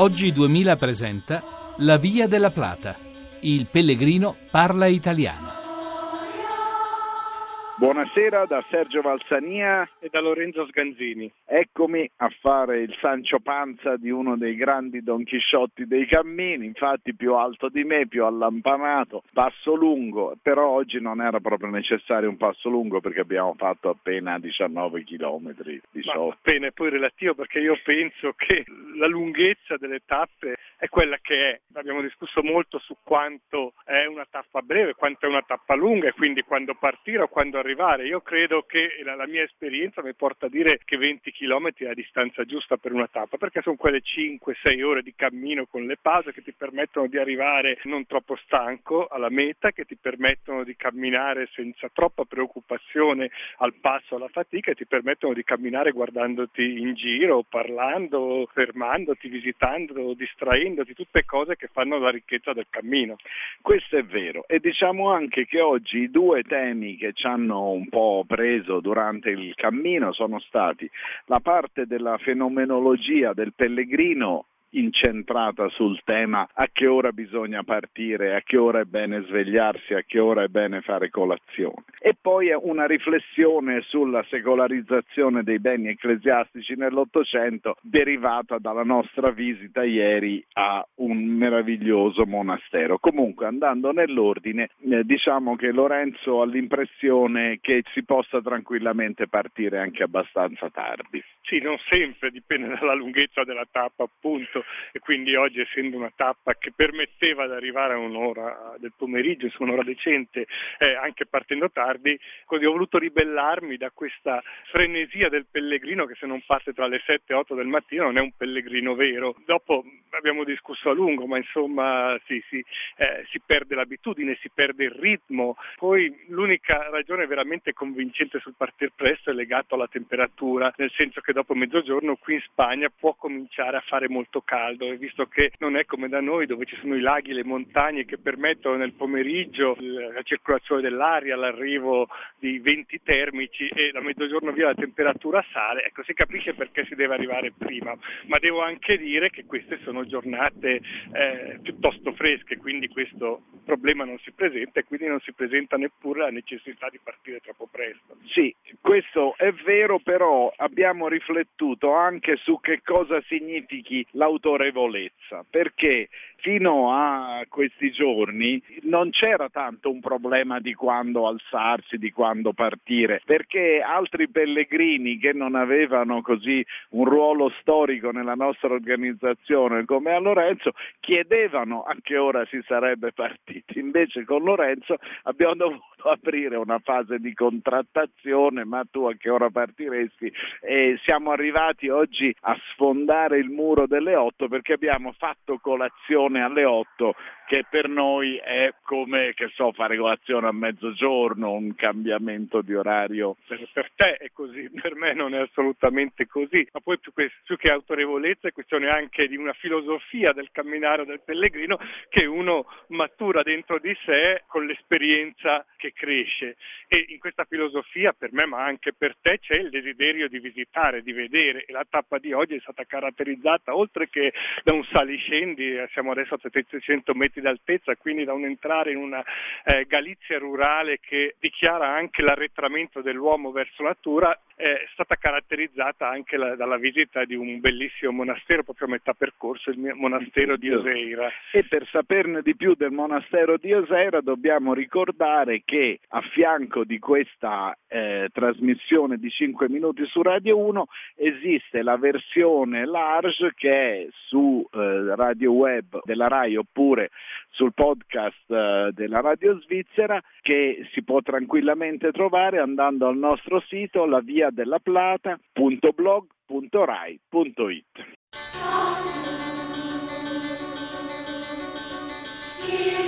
Oggi 2000 presenta La Via della Plata. Il pellegrino parla italiano. Buonasera da Sergio Valsania e da Lorenzo Sganzini. Eccomi a fare il Sancio Panza di uno dei grandi Don Chisciotti dei cammini, infatti più alto di me, più allampanato, passo lungo, però oggi non era proprio necessario un passo lungo perché abbiamo fatto appena 19 km. 18. Ma appena è poi relativo perché io penso che la lunghezza delle tappe è quella che è. Abbiamo discusso molto su quanto è una tappa breve, quanto è una tappa lunga e quindi quando partire o quando arrivare. Io credo che la, la mia esperienza mi porta a dire che 20 km è la distanza giusta per una tappa perché sono quelle 5-6 ore di cammino con le pause che ti permettono di arrivare non troppo stanco alla meta, che ti permettono di camminare senza troppa preoccupazione al passo, alla fatica e ti permettono di camminare guardandoti in giro, parlando, fermandoti, visitando, distraendo di tutte cose che fanno la ricchezza del cammino. Questo è vero e diciamo anche che oggi i due temi che ci hanno un po' preso durante il cammino sono stati la parte della fenomenologia del pellegrino incentrata sul tema a che ora bisogna partire, a che ora è bene svegliarsi, a che ora è bene fare colazione. E poi una riflessione sulla secolarizzazione dei beni ecclesiastici nell'Ottocento derivata dalla nostra visita ieri a un meraviglioso monastero. Comunque andando nell'ordine, eh, diciamo che Lorenzo ha l'impressione che si possa tranquillamente partire anche abbastanza tardi. Sì, non sempre, dipende dalla lunghezza della tappa appunto e quindi oggi essendo una tappa che permetteva di arrivare a un'ora del pomeriggio, insomma un'ora decente, eh, anche partendo tardi, così ho voluto ribellarmi da questa frenesia del pellegrino che se non parte tra le 7 e 8 del mattino non è un pellegrino vero. Dopo abbiamo discusso a lungo, ma insomma sì, sì, eh, si perde l'abitudine, si perde il ritmo. Poi l'unica ragione veramente convincente sul partire presto è legato alla temperatura, nel senso che dopo mezzogiorno qui in Spagna può cominciare a fare molto caldo e visto che non è come da noi dove ci sono i laghi le montagne che permettono nel pomeriggio la circolazione dell'aria, l'arrivo di venti termici e da mezzogiorno via la temperatura sale, ecco si capisce perché si deve arrivare prima, ma devo anche dire che queste sono giornate eh, piuttosto fresche, quindi questo problema non si presenta e quindi non si presenta neppure la necessità di partire troppo presto. Sì, questo è vero, però abbiamo riflettuto anche su che cosa significhi l'autorevolezza, perché fino a questi giorni non c'era tanto un problema di quando alzarsi, di quando partire, perché altri pellegrini che non avevano così un ruolo storico nella nostra organizzazione come a Lorenzo chiedevano a che ora si sarebbe partiti. Invece con Lorenzo abbiamo dovuto aprire una fase di contrattazione, ma tu a che ora partiresti? E siamo arrivati oggi a sfondare il muro delle 8 perché abbiamo fatto colazione alle 8 che per noi è come che so, fare colazione a mezzogiorno, un cambiamento di orario. Per, per, te è così, per me non è assolutamente così, ma poi più, più, che autorevolezza è questione anche di una filosofia del camminare del pellegrino che uno matura dentro di sé con l'esperienza che cresce. E in questa filosofia per me ma anche per te c'è il desiderio di visitare, di vedere. E la tappa di oggi è stata caratterizzata oltre che da un saliscendi, eh, siamo adesso a 700 metri metri d'altezza, quindi da un entrare in una eh, Galizia rurale che dichiara anche l'arretramento dell'uomo verso la natura, è stata caratterizzata anche la, dalla visita di un bellissimo monastero proprio a metà percorso, il monastero di Oseira. E per saperne di più del monastero di Oseira dobbiamo ricordare che a fianco di questa eh, trasmissione di 5 minuti su Radio 1 esiste la versione large che è su eh, radio web della RAI oppure sul podcast eh, della Radio Svizzera che si può tranquillamente trovare andando al nostro sito laviadellaplata.blog.rai.it.